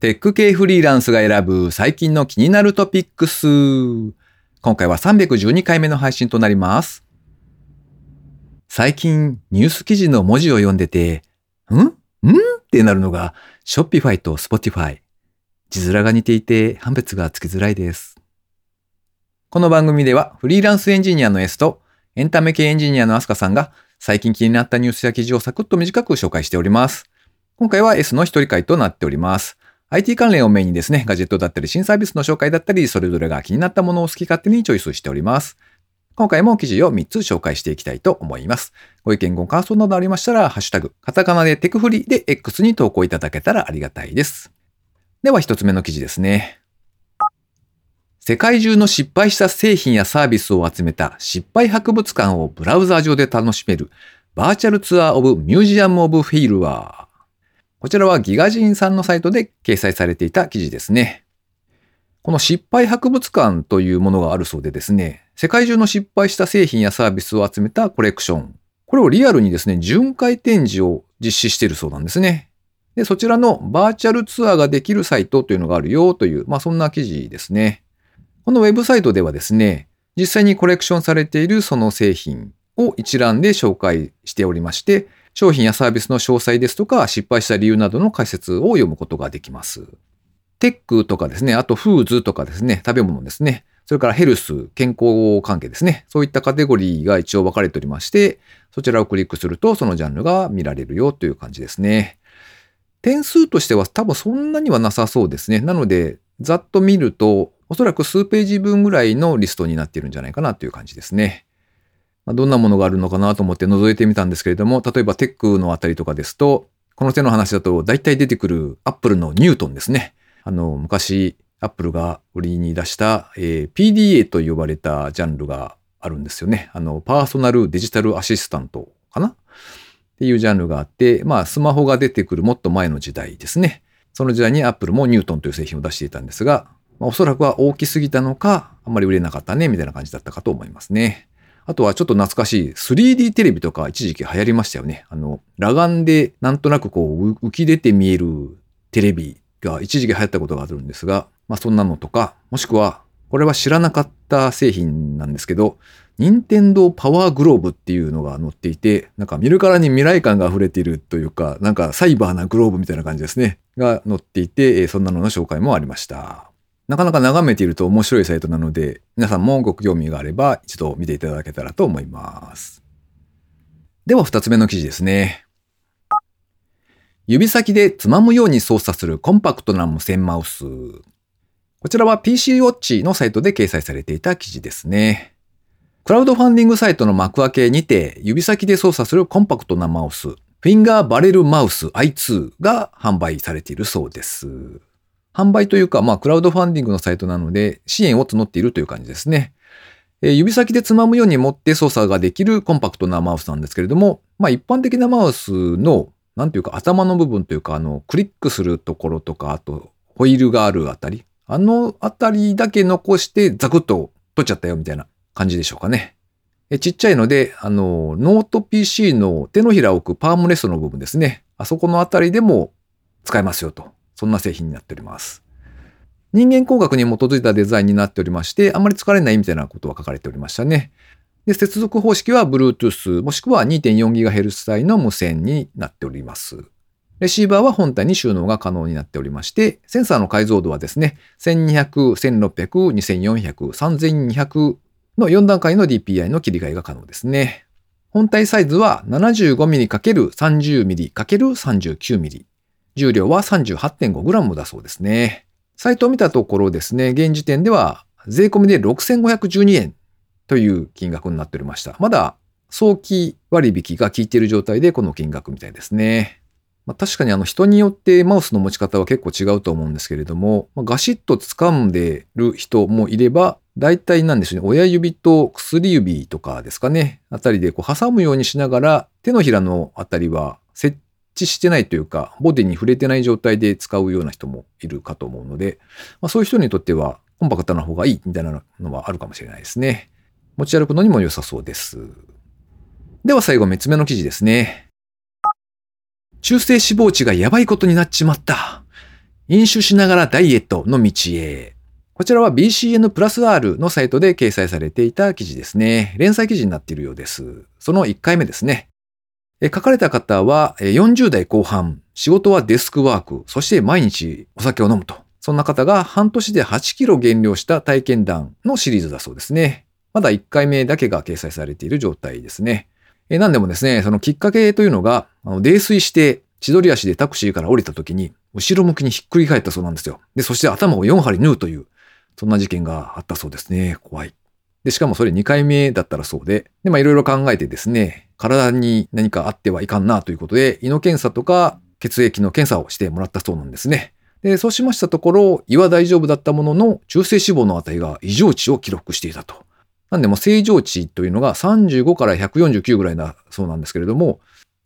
テック系フリーランスが選ぶ最近の気になるトピックス。今回は312回目の配信となります。最近ニュース記事の文字を読んでて、ん？ん？ってなるのが Shopify と Spotify。字面が似ていて判別がつきづらいです。この番組ではフリーランスエンジニアの S とエンタメ系エンジニアのアスカさんが最近気になったニュースや記事をサクッと短く紹介しております。今回は S の一人会となっております。IT 関連をメインにですね、ガジェットだったり新サービスの紹介だったり、それぞれが気になったものを好き勝手にチョイスしております。今回も記事を3つ紹介していきたいと思います。ご意見ご感想などありましたら、ハッシュタグ、カタカナでテクフリで X に投稿いただけたらありがたいです。では1つ目の記事ですね。世界中の失敗した製品やサービスを集めた失敗博物館をブラウザー上で楽しめるVirtual Tour of Museum of Failure。こちらは GIGAZINE さんのサイトで掲載されていた記事ですね。この失敗博物館というものがあるそうでですね、世界中の失敗した製品やサービスを集めたコレクション。これをリアルにですね、巡回展示を実施しているそうなんですね。で、そちらのバーチャルツアーができるサイトというのがあるよという、まあそんな記事ですね。このウェブサイトではですね、実際にコレクションされているその製品を一覧で紹介しておりまして、商品やサービスの詳細ですとか、失敗した理由などの解説を読むことができます。テックとかですね、あとフーズとかですね、食べ物ですね、それからヘルス、健康関係ですね、そういったカテゴリーが一応分かれておりまして、そちらをクリックするとそのジャンルが見られるよという感じですね。点数としては多分そんなにはなさそうですね。なので、ざっと見ると、おそらく数ページ分ぐらいのリストになっているんじゃないかなという感じですね。まあ、どんなものがあるのかなと思って覗いてみたんですけれども、例えばテックのあたりとかですと、この手の話だと大体出てくるアップルのニュートンですね。あの、昔アップルが売りに出した、えー PDA と呼ばれたジャンルがあるんですよね。あの、パーソナルデジタルアシスタントかな？っていうジャンルがあって、まあ、スマホが出てくるもっと前の時代ですね。その時代にアップルもニュートンという製品を出していたんですが、まあ、おそらくは大きすぎたのか、あんまり売れなかったね、みたいな感じだったかと思いますね。あとはちょっと懐かしい 3D テレビとか一時期流行りましたよね。あの、裸眼でなんとなくこう浮き出て見えるテレビが一時期流行ったことがあるんですが、まあそんなのとか、もしくは、これは知らなかった製品なんですけど、任天堂パワーグローブっていうのが載っていて、なんか見るからに未来感が溢れているというか、なんかサイバーなグローブみたいな感じですね。が載っていて、そんなのの紹介もありました。なかなか眺めていると面白いサイトなので、皆さんもご興味があれば一度見ていただけたらと思います。では二つ目の記事ですね。指先でつまむように操作するコンパクトな無線マウス。こちらは PC ウォッチのサイトで掲載されていた記事ですね。クラウドファンディングサイトの幕開けにて指先で操作するコンパクトなマウス、フィンガーバレルマウス i2 が販売されているそうです。販売というか、まあ、クラウドファンディングのサイトなので、支援を募っているという感じですね。えー指先でつまむように持って操作ができるコンパクトなマウスなんですけれども、まあ、一般的なマウスの、なんていうか、頭の部分というか、あの、クリックするところとか、あと、ホイールがあるあたり、あのあたりだけ残して、ザクッと取っちゃったよ、みたいな感じでしょうかね。えちっちゃいので、あの、ノート PC の手のひらを置くパームレストの部分ですね。あそこのあたりでも使えますよと。そんな製品になっております。人間工学に基づいたデザインになっておりまして、あまり疲れないみたいなことが書かれておりましたね。で、接続方式は Bluetooth もしくは 2.4GHz 帯の無線になっております。レシーバーは本体に収納が可能になっておりまして、センサーの解像度はですね、1200、1600、2400、3200の4段階の DPI の切り替えが可能ですね。本体サイズは 75mm×30mm×39mm。重量は 38.5g だそうですね。サイトを見たところですね、現時点では税込みで6512円という金額になっておりました。まだ早期割引が効いている状態でこの金額みたいですね。まあ、確かにあの人によってマウスの持ち方は結構違うと思うんですけれども、まあ、ガシッと掴んでる人もいれば、大体なんでしょうね、親指と薬指とかですかね、あたりでこう挟むようにしながら、手のひらのあたりは設置してないというか、ボディに触れてない状態で使うような人もいるかと思うので、まあ、そういう人にとってはコンパクトな方がいいみたいなのはあるかもしれないですね。持ち歩くのにも良さそうです。では最後3つ目の記事ですね。中性脂肪値がやばいことになっちまった。飲酒しながらダイエットの道へ。こちらは BCN プラス R のサイトで掲載されていた記事ですね。連載記事になっているようです。その1回目ですね。書かれた方は40代後半、仕事はデスクワーク、そして毎日お酒を飲むと。そんな方が半年で8キロ減量した体験談のシリーズだそうですね。まだ1回目だけが掲載されている状態ですね。えなんでもですね、そのきっかけというのが、あの泥酔して千鳥足でタクシーから降りた時に、後ろ向きにひっくり返ったそうなんですよ。で、そして頭を4針縫うという、そんな事件があったそうですね。怖い。で、しかもそれ2回目だったらそうで、で、まあいろいろ考えてですね、体に何かあってはいかんなということで、胃の検査とか血液の検査をしてもらったそうなんですね。で、そうしましたところ、胃は大丈夫だったものの、中性脂肪の値が異常値を記録していたと。なんでも正常値というのが35から149ぐらいだそうなんですけれども、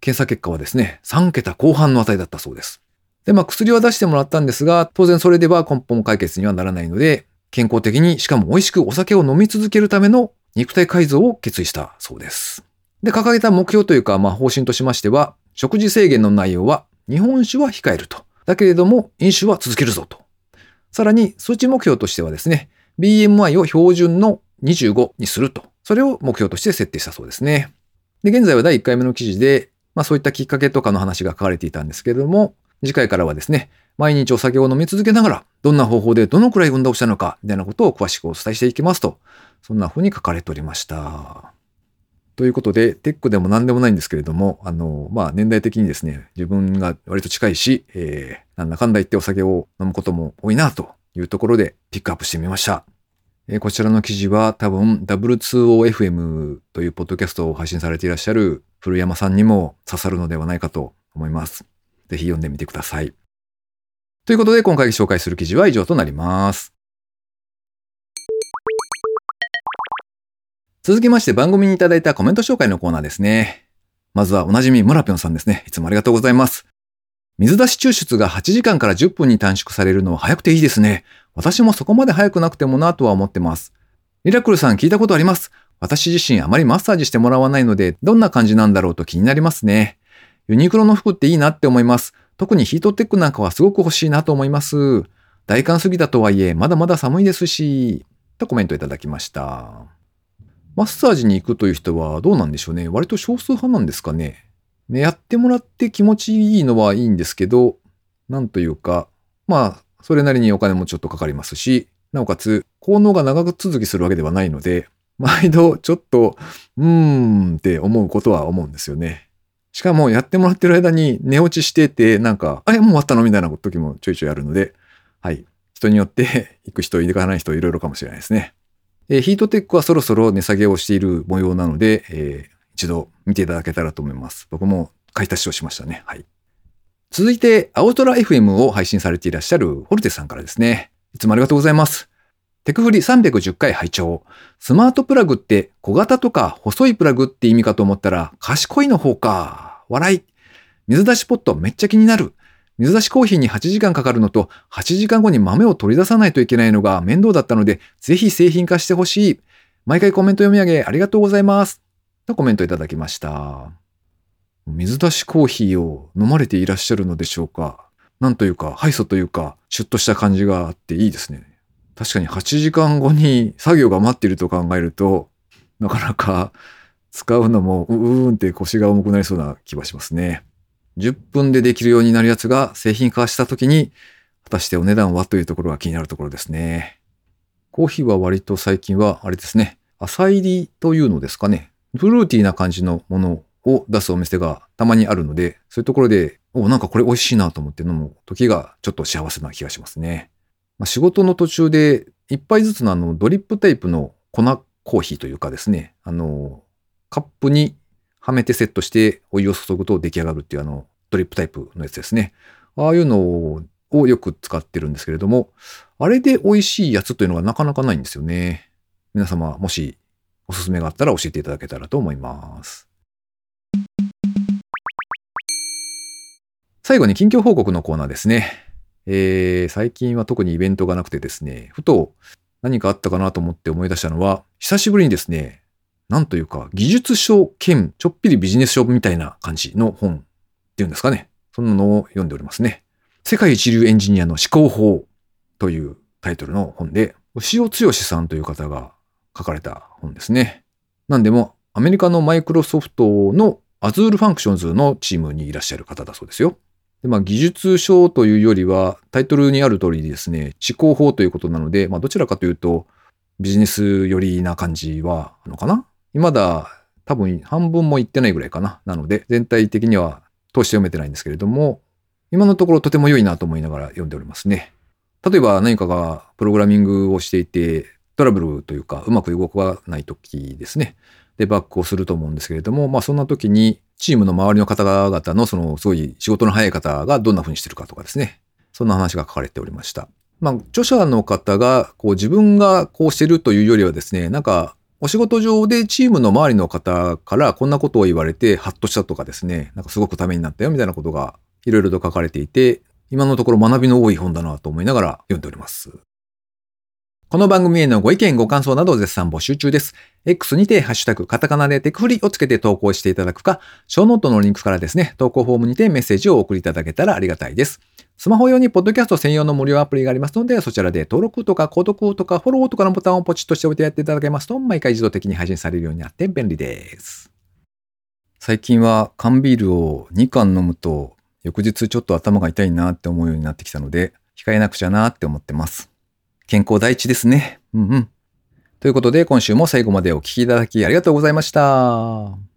検査結果はですね、3桁後半の値だったそうです。で、まあ薬は出してもらったんですが、当然それでは根本解決にはならないので、健康的にしかも美味しくお酒を飲み続けるための肉体改造を決意したそうです。で、掲げた目標というか、まあ方針としましては、食事制限の内容は日本酒は控えると。だけれども飲酒は続けるぞと。さらに数値目標としてはですね、BMI を標準の25にすると。それを目標として設定したそうですね。で、現在は第1回目の記事で、まあそういったきっかけとかの話が書かれていたんですけれども、次回からはですね、毎日お酒を飲み続けながら、どんな方法でどのくらい運動したのか、みたいなことを詳しくお伝えしていきますと、そんな風に書かれておりました。ということで、テックでも何でもないんですけれども、あの、まあ、年代的にですね、自分が割と近いし、えー、なんだかんだ言ってお酒を飲むことも多いな、というところでピックアップしてみました。えー、こちらの記事は多分 W2OFM というポッドキャストを配信されていらっしゃる古山さんにも刺さるのではないかと思います。ぜひ読んでみてください。ということで今回紹介する記事は以上となります。続きまして番組にいただいたコメント紹介のコーナーですね。まずはおなじみムラピョンさんですね。いつもありがとうございます。水出し抽出が8時間から10分に短縮されるのは早くていいですね。私もそこまで早くなくてもなとは思ってます。リラクルさん聞いたことあります。私自身あまりマッサージしてもらわないので、どんな感じなんだろうと気になりますね。ユニクロの服っていいなって思います。特にヒートテックなんかはすごく欲しいなと思います。大寒過ぎだとはいえ、まだまだ寒いですし、とコメントいただきました。マッサージに行くという人はどうなんでしょうね。割と少数派なんですかね。ね、やってもらって気持ちいいのはいいんですけど、なんというか、まあ、それなりにお金もちょっとかかりますし、なおかつ、効能が長く続きするわけではないので、毎度ちょっと、うーんって思うことは思うんですよね。しかもやってもらってる間に寝落ちしてて、なんか、あれもう終わったのみたいな時もちょいちょいあるので、はい。人によって行く人、行かない人いろいろかもしれないですね。えー、ヒートテックはそろそろ値下げをしている模様なので、えー、一度見ていただけたらと思います。僕も買い足しをしましたね。はい。続いて、青空 FM を配信されていらっしゃるホルテさんからですね。いつもありがとうございます。テクフリ310回拝聴スマートプラグって小型とか細いプラグって意味かと思ったら賢いの方か。笑い。水出しポットめっちゃ気になる。水出しコーヒーに8時間かかるのと、8時間後に豆を取り出さないといけないのが面倒だったので、ぜひ製品化してほしい。毎回コメント読み上げありがとうございます。とコメントいただきました。水出しコーヒーを飲まれていらっしゃるのでしょうかなんというか、ハイソというか、シュッとした感じがあっていいですね。確かに8時間後に作業が待っていると考えると、なかなか使うのも、うーんって腰が重くなりそうな気はしますね。10分でできるようになるやつが製品化した時に、果たしてお値段はというところが気になるところですね。コーヒーは割と最近はあれですね。浅入りというのですかね。フルーティーな感じのものを出すお店がたまにあるので、そういうところで、お、なんかこれ美味しいなと思って飲む時がちょっと幸せな気がしますね。まあ、仕事の途中で一杯ずつのあのドリップタイプの粉コーヒーというかですね、あの、カップにはめてセットしてお湯を注ぐと出来上がるっていうあのドリップタイプのやつですね。ああいうのをよく使ってるんですけれども、あれで美味しいやつというのがなかなかないんですよね。皆様もしおすすめがあったら教えていただけたらと思います。最後に近況報告のコーナーですね。えー、最近は特にイベントがなくてですね、ふと何かあったかなと思って思い出したのは、久しぶりにですね、なんというか、技術書兼ちょっぴりビジネス書みたいな感じの本っていうんですかね。そんなのを読んでおりますね。世界一流エンジニアの思考法というタイトルの本で、牛尾剛さんという方が書かれた本ですね。なんでも、アメリカのマイクロソフトの Azure Functions のチームにいらっしゃる方だそうですよ。でまあ、技術書というよりは、タイトルにある通りですね、思考法ということなので、まあ、どちらかというと、ビジネス寄りな感じはあのかな？未だ多分半分もいってないぐらいかな。なので、全体的には通して読めてないんですけれども、今のところとても良いなと思いながら読んでおりますね。例えば何かがプログラミングをしていて、トラブルというかうまく動かない時ですね。で、バックをすると思うんですけれども、まあそんな時にチームの周りの方々のそのすごい仕事の早い方がどんな風にしてるかとかですね。そんな話が書かれておりました。まあ著者の方がこう自分がこうしてるというよりはですね、なんかお仕事上でチームの周りの方からこんなことを言われてハッとしたとかですね、なんかすごくためになったよみたいなことがいろいろと書かれていて、今のところ学びの多い本だなと思いながら読んでおります。この番組へのご意見、ご感想などを絶賛募集中です。X にてハッシュタグ、カタカナでテクフリをつけて投稿していただくか、ショーノートのリンクからですね、投稿フォームにてメッセージをお送りいただけたらありがたいです。スマホ用にポッドキャスト専用の無料アプリがありますので、そちらで登録とか購読とかフォローとかのボタンをポチッとしておいてやっていただけますと、毎回自動的に配信されるようになって便利です。最近は缶ビールを2缶飲むと、翌日ちょっと頭が痛いなって思うようになってきたので、控えなくちゃなって思ってます。健康第一ですね。うんうん。ということで、今週も最後までお聴きいただきありがとうございました。